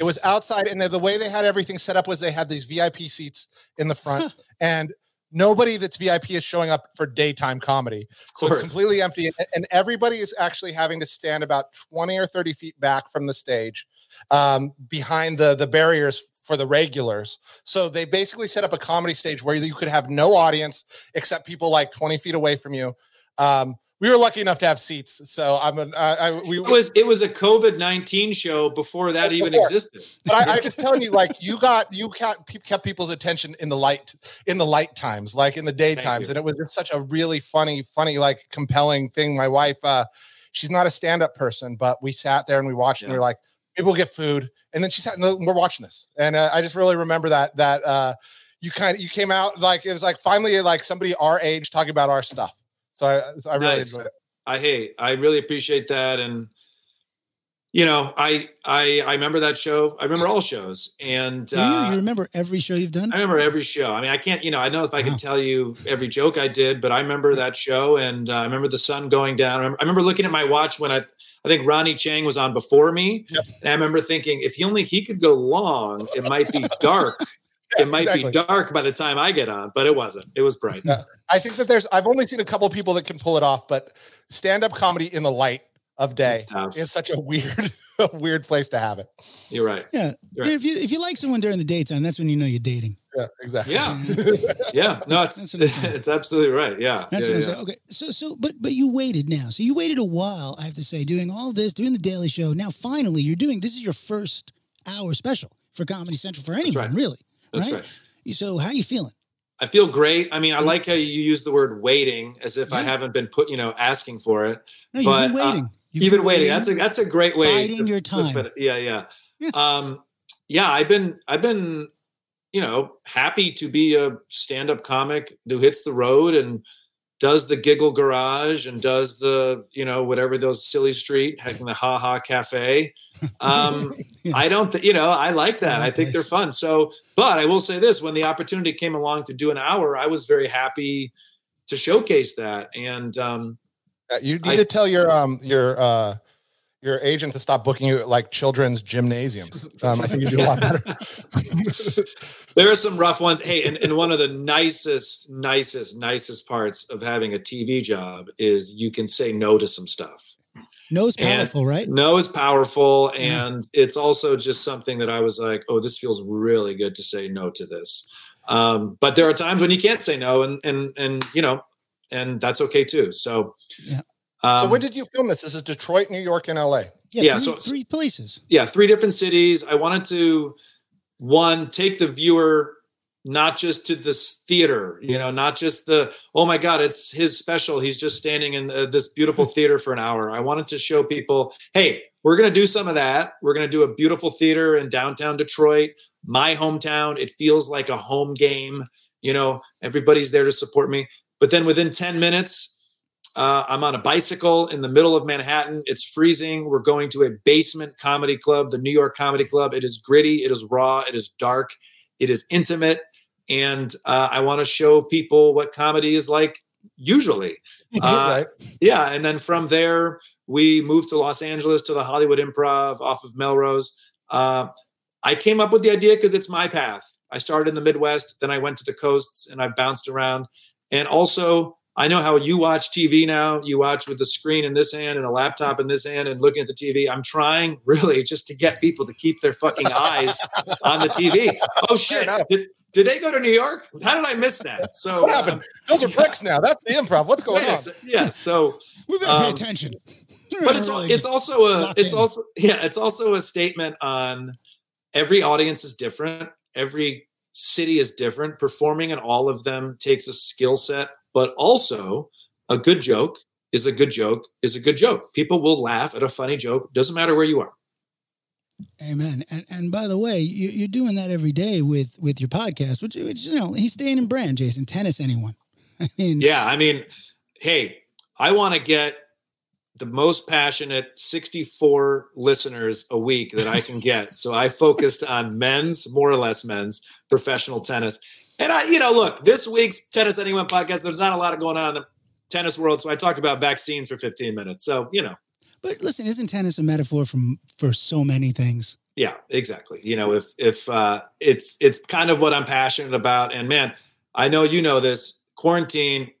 It was outside, and the, the way they had everything set up was they had these VIP seats in the front, and nobody that's VIP is showing up for daytime comedy. So it's completely empty, and, everybody is actually having to stand about twenty or thirty feet back from the stage, um, behind the the barriers for the regulars. So they basically set up a comedy stage where you could have no audience except people like twenty feet away from you. Um, we were lucky enough to have seats. So I'm an, I, I we
It was it was a COVID nineteen show before that even existed.
but I, I just telling you, like you got you kept kept people's attention in the light in the light times, like in the day times,
you.
and it was just such a really funny, funny, like compelling thing. My wife, uh, she's not a stand up person, but we sat there and we watched, and we
Yeah.
were like, maybe we'll get food, and then she sat and we're watching this, and uh, I just really remember that that uh, you kind of you came out like it was like finally like somebody our age talking about our stuff. So I, so I really
Nice.
enjoyed it.
I hey, I really appreciate that, and you know, I I I remember that show. I remember all shows, and
Do you,
uh,
you remember every show you've done?
I remember every show. I mean, I can't, you know, I know if I
Wow.
can tell you every joke I did, but I remember that show, and uh, I remember the sun going down. I remember, I remember looking at my watch when I, I think Ronny Chieng was on before me,
Yep.
and I remember thinking, if he only he could go long, it might be dark.
Yeah,
it might
exactly.
be dark by the time I get on, but it wasn't. It was bright.
Yeah. I think that there's I've only seen a couple people that can pull it off, but stand up comedy in the light of day
It's
is such a weird, a weird place to have it.
You're right.
Yeah.
Right.
If you if you like someone during the daytime, that's when you know you're dating.
Yeah, exactly.
Yeah. Yeah. No, it's
That's what I'm saying.
it's absolutely right. Yeah.
That's
yeah,
what I'm
yeah.
saying. Okay. So so but but you waited now. So you waited a while, I have to say, doing all this, doing the daily show. Now finally you're doing this is your first hour special for Comedy Central for anyone,
right.
really.
That's
right?
right.
So how are you feeling?
I feel great. I mean, I like how you use the word waiting as if I haven't been put, you know, asking for it.
No, you've
But,
been
uh,
waiting. You've
You've been waiting. That's a that's a great way.
Biding your time.
it. Yeah, yeah.
Yeah.
Um, yeah, I've been I've been, you know, happy to be a stand-up comic who hits the road and does the giggle garage and does the, you know, whatever those silly street, heck the ha ha cafe. Um,
Yeah.
I don't, th- you know, I like that.
Yeah,
I think they're fun. So, but I will say this: when the opportunity came along to do an hour, I was very happy to showcase that. And um,
Uh, you need
I-
to tell your um your uh your agent to stop booking you at like children's gymnasiums. Um, I think you do a lot better.
there are some rough ones. Hey, and, and one of the nicest, nicest, nicest parts of having a TV job is you can say no to some stuff.
Nose
And-
powerful, right?
No is powerful,
Yeah.
and it's also just something that I was like, oh, this feels really good to say no to this. Um, but there are times when you can't say no, and and and you know, and that's okay too. So,
Yeah.
Um,
so when did you film this? This is Detroit, New York, and LA.
yeah,
three,
so-
three places.
yeah, three different cities. I wanted to one take the viewer not just to this theater, you know, not just the oh my god, it's his special. He's just standing in uh, this beautiful theater for an hour. I wanted to show people, hey, we're going to do some of that. We're going to do a beautiful theater in downtown Detroit, my hometown. It feels like a home game. You know, everybody's there to support me. But then within 10 minutes, uh, I'm on a bicycle in the middle of Manhattan. It's freezing. We're going to a basement comedy club, the New York Comedy Club. It is gritty, it is raw, it is dark, it is intimate. And uh, I want to show people what comedy is like usually. Uh,
right?
Yeah. And then from there, we moved to Los Angeles to the Hollywood Improv off of Melrose. Uh, I came up with the idea because it's my path. I started in the Midwest, then I went to the coasts and I bounced around. And also, I know how you watch TV now. You watch with the screen in this hand and a laptop in this hand and looking at the TV. I'm trying really just to get people to keep their fucking eyes on the TV. Oh shit. Did, did they go to New York? How did I miss that? So
What happened?
um,
Those are bricks now. That's the improv. What's going on?
sec- yeah. So
We better pay
Um,
attention.
but it's
Really
it's also a it's
in.
also yeah it's also a statement on every audience is different every city is different performing in all of them takes a skill set but also a good joke is a good joke is a good joke people will laugh at a funny joke doesn't matter where you are
Amen. And and by the way, you, you're doing that every day with with your podcast, which, which you know he's staying in brand, Jason. Tennis, anyone? I mean,
yeah i mean hey i want to get the most passionate 64 listeners a week that i can get so i focused on men's more or less men's professional tennis and i you know look this week's tennis anyone podcast there's not a lot of going on in the tennis world so i talked about vaccines for 15 minutes so you know
But listen, isn't tennis a metaphor from for so many things?
yeah exactly you know if if uh it's it's kind of what i'm passionate about and man i know you know this quarantine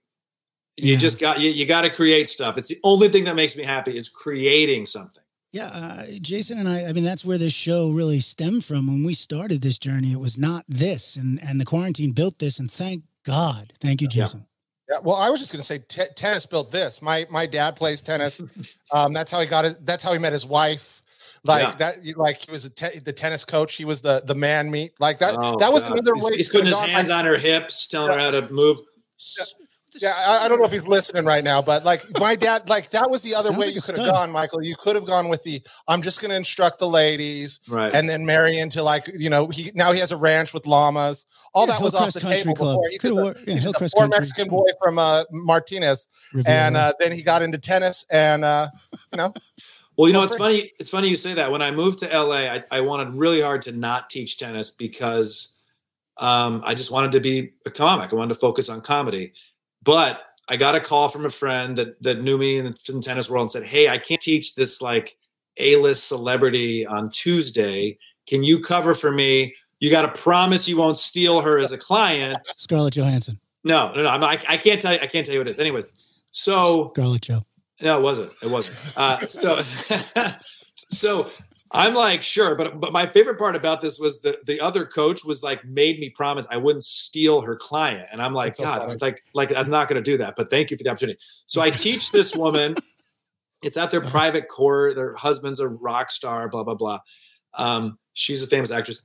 you
Yeah.
just got you, you got to create stuff it's the only thing that makes me happy is creating something
Yeah, uh, Jason and I. I mean, that's where this show really stemmed from. When we started this journey, it was not this, and and the quarantine built this. And thank God, thank you, Jason.
Yeah, well, I was just going to say t- tennis built this. My my dad plays tennis. Um, that's how he got it. That's how he met his wife. Like
Yeah.
that, like he was te- the tennis coach. He was the the man meet. Like that.
Oh,
that was
God.
another
He's,
way.
he's
to
putting his.
I-
hands on her hips, telling her how to move.
Yeah, I, I don't know if he's listening right now, but like my dad, like that was the other
Sounds
way
like
you could have gone, Michael. You could have gone with the I'm just going to instruct the ladies
Right.
and then marry into like you know he now he has a ranch with llamas. All
Yeah,
that was off the
Country
table
Club.
before. He's
Coulda
just a,
wor- yeah,
he's just a poor
Country.
Mexican boy from uh, Martinez,
Riviera.
and uh, then he got into tennis, and uh, you know,
Well, you know, it's funny. It's funny you say that. When I moved to LA, I, I wanted really hard to not teach tennis because um, I just wanted to be a comic. I wanted to focus on comedy. But I got a call from a friend that that knew me in the tennis world and said, "Hey, I can't teach this like A-list celebrity on Tuesday. Can you cover for me? You got to promise you won't steal her as a client."
Scarlett Johansson.
No, no, no. I'm, I, I can't tell you. I can't tell you what it is. Anyways, so
Scarlett Joe.
no, it wasn't. It wasn't. Uh, so, so I'm like, sure, but but my favorite part about this was the the other coach was like made me promise I wouldn't steal her client, and I'm like,
so
God,
funny.
like like I'm not going to do that. But thank you for the opportunity. So I teach this woman. It's at their private court. Their husband's a rock star. Blah blah blah. Um, she's a famous actress.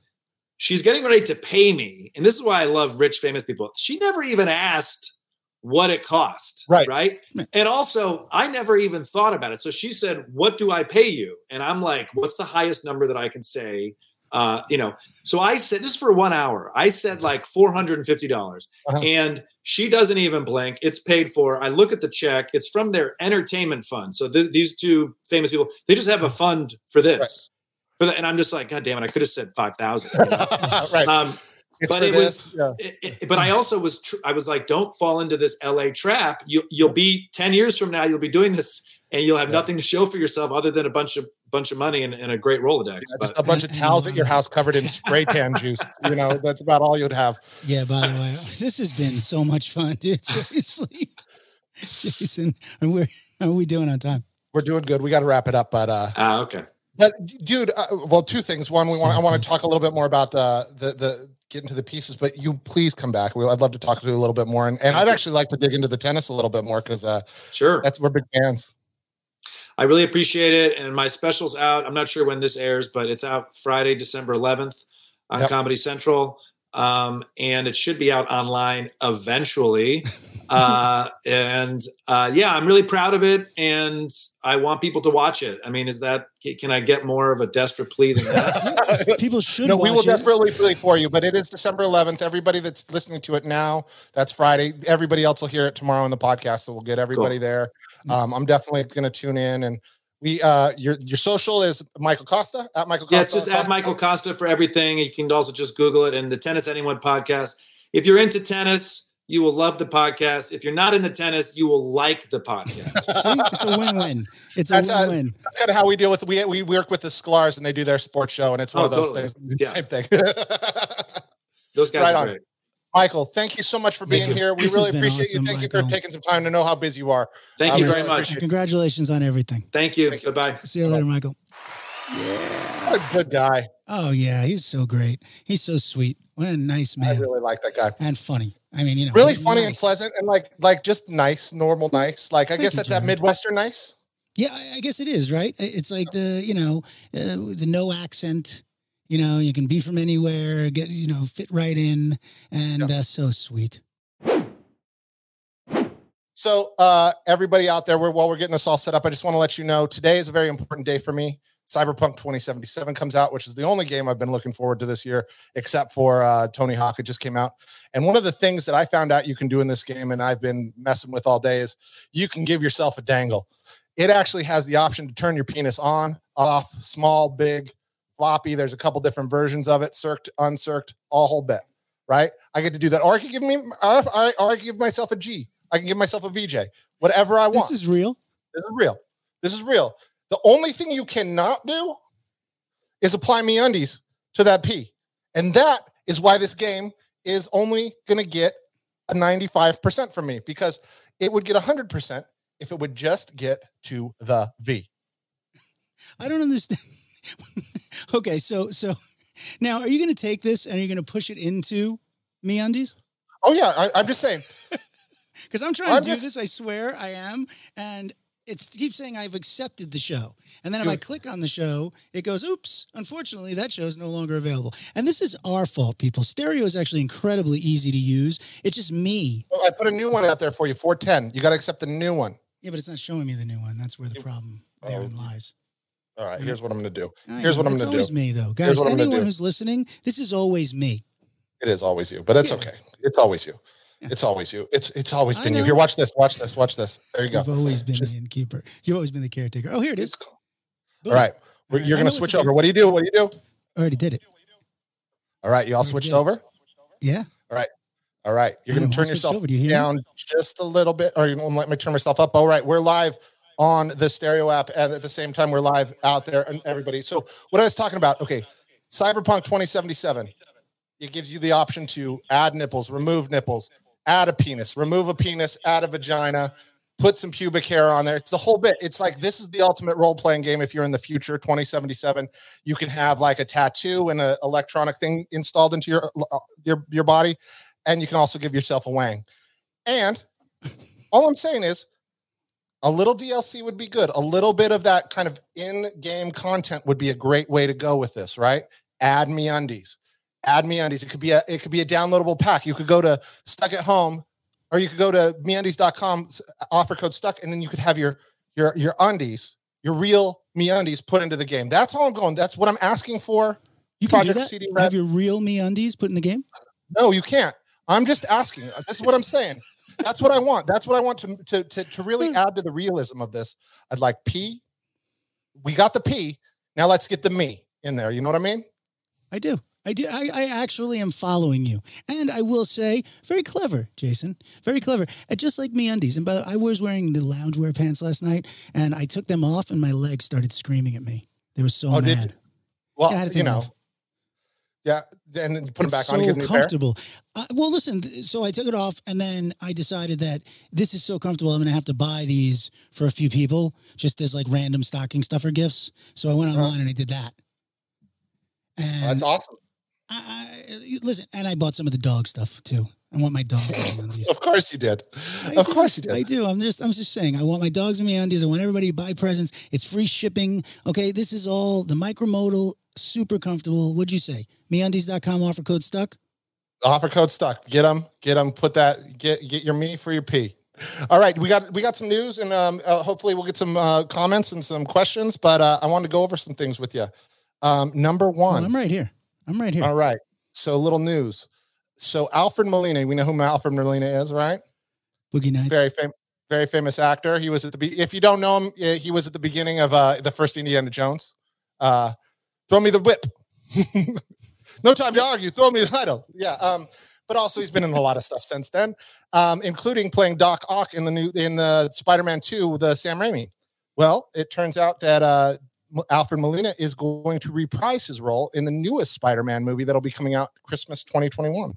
She's getting ready to pay me, and this is why I love rich famous people. She never even asked what it cost.
Right.
Right. And also, I never even thought about it. So she said, "What do I pay you?" And I'm like, "What's the highest number that I can say?" Uh, you know. So I said, "This is for one hour." I said like four hundred and fifty dollars,
Uh-huh.
and she doesn't even blink. It's paid for. I look at the check. It's from their entertainment fund. So th- these two famous people, they just have a fund for this. For the- and I'm just like, God damn it! I could have said five thousand.
right.
um,
it's
but it
this.
was-
yeah.
it- it- but I also was, tr- I was like, don't fall into this LA trap. You, you'll be 10 years from now, you'll be doing this and you'll have
Yeah.
nothing to show for yourself other than a bunch of, bunch of money and, and a great Rolodex.
Yeah,
but
just a bunch of towels at your
uh,
house covered in spray tan juice. You know, that's about all you'd have.
Yeah, by the way, this has been so much fun, dude. Seriously. Jason, and we're how are we doing on time?
We're doing good. We got to wrap it up, but uh,
ah, okay.
But dude, uh, well, two things. One, we want I want to talk a little bit more about the the the get into the pieces. But you please come back. We, I'd love to talk to you a little bit more, and, and I'd actually like to dig into the tennis a little bit more because uh,
Sure.
that's we're big fans.
I really appreciate it. And my special's out. I'm not sure when this airs, but it's out Friday, December 11th on
Yep.
Comedy Central. Um, and it should be out online eventually. uh, and uh, yeah, I'm really proud of it. And I want people to watch it. I mean, is that, can I get more of a desperate plea than that?
People should
no, we will
watch it.
desperately play for you. But it is December 11th. Everybody that's listening to it now, that's Friday. Everybody else will hear it tomorrow on the podcast, so we'll get everybody there. Um, I'm definitely going to tune in and. We uh your your social is Michael Kosta at Michael Kosta.
Yeah, it's just at Michael Kosta for everything. You can also just Google it and the Tennis Anyone podcast. If you're into tennis, you will love the podcast. If you're not into tennis, you will like the podcast.
See? It's a win-win. It's a
That's, uh,
win-win.
That's kind of how we deal with we we work with the Sklar and they do their sports show and it's one
Oh,
of those
totally.
things.
Yeah.
Same thing.
Those guys
Right
are
on.
great.
Michael, thank you so much for being here. We
This
really appreciate
awesome,
you. Thank you for taking some time to know how busy you are.
Thank
I
you very much.
Congratulations on everything.
Thank you.
Thank you.
Bye bye.
See you later, Michael.
What a good guy.
Oh yeah, he's so great. He's so sweet. What a nice man.
I really like that guy.
and funny. I mean, you know,
Really funny and pleasant and like like just nice, normal nice. Like I
Thank
guess
you,
that's that Midwestern nice.
Yeah, I guess it is right. It's like the you know uh, the no accent. You know, you can be from anywhere, get you know, fit right in, and uh, so sweet.
So, uh, everybody out there, we're, while we're getting this all set up, I just want to let you know today is a very important day for me. Cyberpunk 2077 comes out, which is the only game I've been looking forward to this year, except for uh, Tony Hawk. It just came out. And one of the things that I found out you can do in this game, and I've been messing with all day, is you can give yourself a dangle. It actually has the option to turn your penis on, off, small, big, floppy. There's a couple different versions of it, circed, uncirced, all whole bit. Right? I get to do that, or I can give me, or I, or I can give myself a G. I can give myself a VJ, whatever I want.
This is real.
This is real. This is real. The only thing you cannot do is apply me undies to that P. And that is why this game is only going to get a 95% from me because it would get 100% if it would just get to the V.
I don't understand. okay, so so now are you going to take this and are you going to push it into me undies?
Oh, yeah. I, I'm just saying.
Because I'm trying
I'm
to do
just-
this. I swear I am. And it keeps saying I've accepted the show. And then if I click on the show, it goes, oops, unfortunately, that show is no longer available. And this is our fault, people. Stereo is actually incredibly easy to use. It's just me.
Well, I put a new one out there for you, 410. You got to accept the new one.
Yeah, but it's not showing me the new one. That's where the problem oh. therein
Oh.
lies.
All right, here's what I'm going to do. Here's what I'm going to
always
do.
me, though. Guys,
what I'm gonna
anyone who's listening, this is always me.
It is always you, but it's
Yeah.
okay. It's always you. It's always you. It's it's always
I
been you. Here, watch this. Watch this. Watch this. There you go.
You've always been
Just-
the innkeeper. You've always been the caretaker. Oh, here it is.
All right. We're-
right,
You're going to switch over. What do you do? What do you do?
I already did it.
All right. You all switched over?
Yeah.
All right. All
right.
You're
going
to turn yourself
you hear me?
down just a little bit, or you won't let me turn myself up. All right. We're live on the stereo app. And at the same time, we're live out there and everybody. So, what I was talking about, okay, Cyberpunk 2077, it gives you the option to add nipples, remove nipples, add a penis, remove a penis, add a vagina, put some pubic hair on there. It's the whole bit. It's like this is the ultimate role playing game. If you're in the future, 2077, you can have like a tattoo and an electronic thing installed into your uh, your your body, and you can also give yourself a wang. And all I'm saying is, a little DLC would be good. A little bit of that kind of in-game content would be a great way to go with this, right? Add me undies. Add me undies. It could be a it could be a downloadable pack. You could go to Stuck at Home, or you could go to meundies.com, offer code Stuck, and then you could have your your your undies, your real me undies put into the game. That's all I'm going. That's what I'm asking for.
You can
Project
do that?
CD
Have your real me undies put in the game?
No, you can't. I'm just asking. Uh, this is what I'm saying. That's what I want. That's what I want to to to, to really hmm. add to the realism of this. I'd like P. We got the P. Now let's get the me in there. You know what I mean?
I do. I do. I, I actually am following you. And I will say, very clever, Jason. Very clever. And just like me undies. And by the way, I was wearing the loungewear pants last night and I took them off and my legs started screaming at me. They were so
Oh, did
mad.
Well,
Yeah, I had to
you know.
off.
Yeah, and then put them back on.
So
new pair.
comfortable. Uh, well, listen. So I took it off, and then I decided that this is so comfortable. I'm going to have to buy these for a few people, just as like random stocking stuffer gifts. So I went
Uh-huh.
online and I did that. And
That's awesome.
I, I, listen, and I bought some of the dog stuff too. I want my dog to be on these.
Of course you did.
I
Of
do.
course you did.
I do. I'm just I'm just saying I want my dogs and me undies. I want everybody to buy presents. It's free shipping. Okay, this is all the micromodal, super comfortable. What'd you say? MeUndies.com offer code stuck.
Offer code stuck. Get them. Get them. Put that. Get get your me for your P. All right, we got we got some news, and um, uh, hopefully we'll get some uh, comments and some questions. But uh, I wanted to go over some things with you. Um, number
Oh,
one.
I'm right here. I'm right here.
All right. So little news. So Alfred Molina, we know who Alfred Molina is, right?
Boogie Nights.
Very famous, very famous actor. He was at the be- if you don't know him, he was at the beginning of uh, the first Indiana Jones. Uh, throw me the whip. no time to argue. Throw me the title. Yeah. Um, but also he's been in a lot of stuff since then, um, including playing Doc Ock in the new in the Spider-Man 2, the Sam Raimi. Well, it turns out that uh, Alfred Molina is going to reprise his role in the newest Spider-Man movie that'll be coming out Christmas 2021.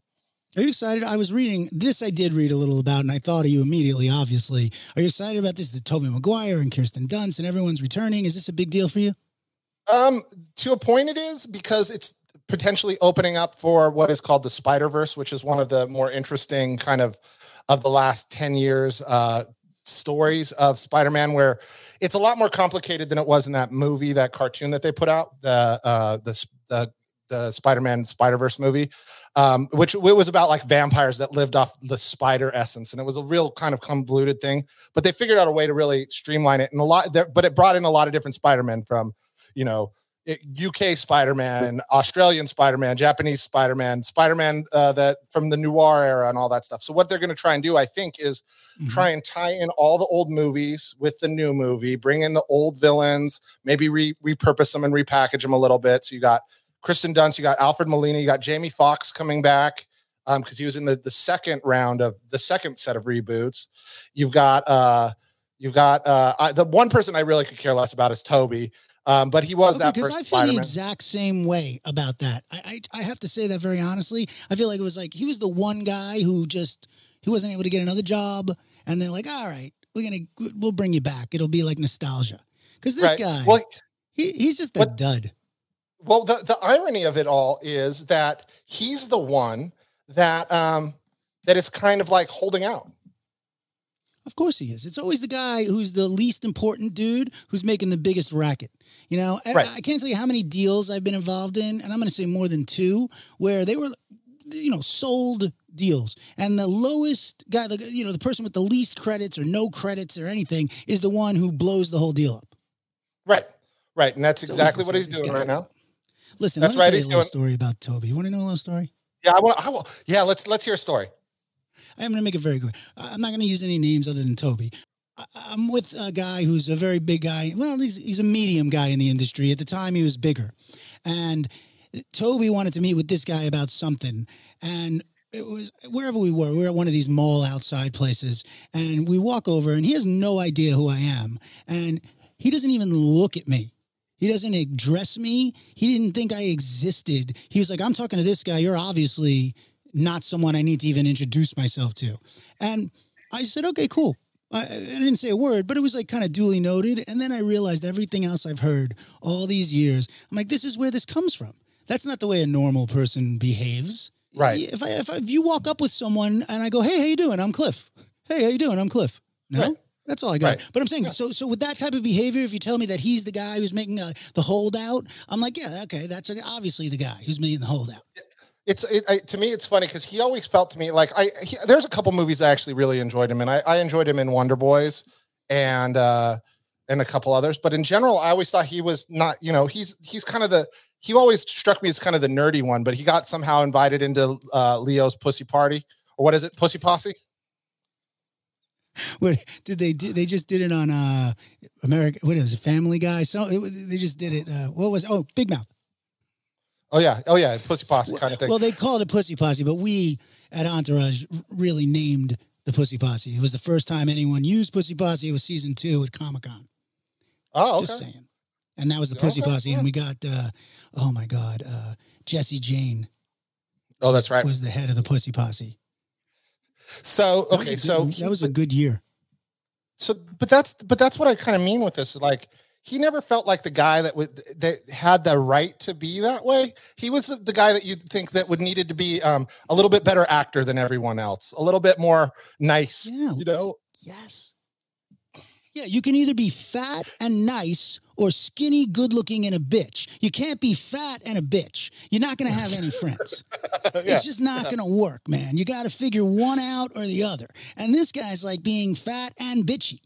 Are you excited? I was reading this. I did read a little about, and I thought of you immediately. Obviously, are you excited about this? The Tobey Maguire and Kirsten Dunst and everyone's returning. Is this a big deal for you?
Um, to a point, it is because it's potentially opening up for what is called the Spider Verse, which is one of the more interesting kind of of the last ten years uh, stories of Spider Man, where it's a lot more complicated than it was in that movie, that cartoon that they put out, the uh, the the, the Spider Man Spider Verse movie. Um, which it was about like vampires that lived off the spider essence, and it was a real kind of convoluted thing. But they figured out a way to really streamline it, and a lot. There, but it brought in a lot of different Spider Men from, you know, UK Spider Man, Australian Spider Man, Japanese Spider Man, Spider Man uh, that from the noir era and all that stuff. So what they're going to try and do, I think, is
Mhm.
try and tie in all the old movies with the new movie, bring in the old villains, maybe re- repurpose them and repackage them a little bit. So you got Kirsten Dunst, you got Alfred Molina, you got Jamie Foxx coming back because he was in the, the second round of the second set of reboots. You've got uh, you've got uh, I, the one person I really could care less about is Tobey. Um, but he was
Okay,
that
because I feel the
Spider-Man.
exact same way about that. I, I I have to say that very honestly. I feel like it was like he was the one guy who just he wasn't able to get another job, and they're like, all right, we're gonna we'll bring you back. It'll be like nostalgia because this
Right.
guy,
Well,
he, he's just a dud.
Well, the, the irony of it all is that he's the one that um that is kind of like holding out.
Of course he is. It's always the guy who's the least important dude who's making the biggest racket. You know, I-
Right.
I, can't tell you how many deals I've been involved in, and I'm going to say more than two, where they were, you know, sold deals, and the lowest guy, the you know, the person with the least credits or no credits or anything, is the one who blows the whole deal up.
Right. Right. And that's
It's
exactly what he's doing
guy.
right now.
Listen,
That's
let me
right,
tell you
he's
a
doing-
story about Tobey. You want to know a little story?
Yeah, I want I will yeah, let's let's hear a story.
I'm going to make it very quick. I'm not going to use any names other than Tobey. I'm with a guy who's a very big guy. Well, he's, he's a medium guy in the industry. At the time, he was bigger. And Tobey wanted to meet with this guy about something. And it was wherever we were, we were at one of these mall outside places. And we walk over, and he has no idea who I am. And he doesn't even look at me. He doesn't address me. He didn't think I existed. He was like, I'm talking to this guy. You're obviously not someone I need to even introduce myself to. And I said, okay, cool. I, I didn't say a word, but it was like kind of duly noted. And then I realized everything else I've heard all these years. I'm like, this is where this comes from. That's not the way a normal person behaves.
Right.
If I if, I, if you walk up with someone and I go, hey, how you doing? I'm Cliff. Hey, how you doing? I'm Cliff. No.
Right.
That's all I got.
Right.
But I'm saying, so so with that type of behavior, if you tell me that he's the guy who's making uh, the holdout, I'm like, yeah, okay, that's obviously the guy who's making the holdout.
It's it, I, to me, it's funny because he always felt to me like I. He, there's a couple movies I actually really enjoyed him in. I, I enjoyed him in Wonder Boys, and uh and a couple others. But in general, I always thought he was not. You know, he's he's kind of the. He always struck me as kind of the nerdy one, but he got somehow invited into uh Leo's pussy party or what is it, pussy posse?
What did they do? They just did it on uh America. What is it? Family Guy. So it, they just did it. Uh, what was? Oh, Big Mouth.
Oh yeah, oh yeah, pussy posse kind of thing.
Well, they called it Pussy Posse, but we at Entourage really named the Pussy Posse. It was the first time anyone used Pussy Posse. It was season two at Comic Con.
oh, okay.
Just saying. And that was the Pussy
Okay,
Posse,
yeah.
and we got uh, oh my god, uh, Jesse Jane
Oh, that's right.
was the head of the Pussy Posse.
So
That
okay, so
good- that was a good year.
so but that's but that's what I kind of mean with this. Like he never felt like the guy that would that had the right to be that way. He was the guy that you'd think that would needed to be um, a little bit better actor than everyone else, a little bit more nice.
Yeah.
You know,
Yes. Yeah, you can either be fat and nice or skinny, good looking, and a bitch. You can't be fat and a bitch. You're not going to have any friends.
yeah.
It's just not going to work, man. You got to figure one out or the other. And this guy's like being fat and bitchy.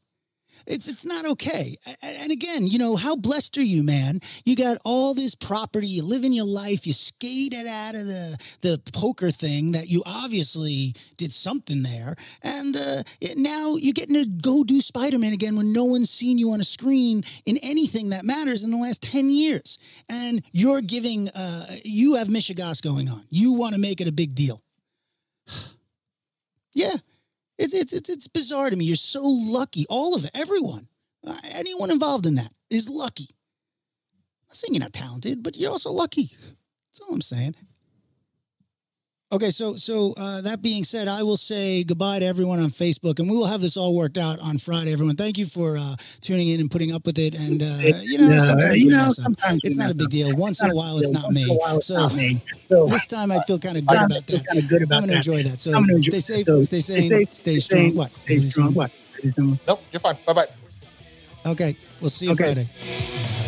It's it's not okay. And again, you know, how blessed are you, man? You got all this property, you live in your life, you skated out of the the poker thing that you obviously did something there, and uh, now you're getting to go do Spider Man again when no one's seen you on a screen in anything that matters in the last ten years, and you're giving. Uh, you have Michigas going on. You want to make it a big deal. yeah, it's it's it's it's bizarre to me. You're so lucky. All of it, everyone, uh, anyone involved in that is lucky. I'm not saying you're not talented, but you're also lucky. That's all I'm saying. Okay, so so uh, that being said, I will say goodbye to everyone on Facebook, and we will have this all worked out on Friday. Everyone, thank you for uh, tuning in and putting up with it. And uh, you know,
Yeah,
sometimes
you know, sometimes
It's not a big deal. Once in a while, it's not me.
a while, it's
So.
So
this time, I feel kind of good about that.
kind of good about
I'm going to enjoy that. So
enjoy
stay safe,
So
stay sane,
safe,
stay strong. What?
Stay strong. What?
Nope, you're fine. Bye bye.
Okay, we'll see you
Okay.
Friday.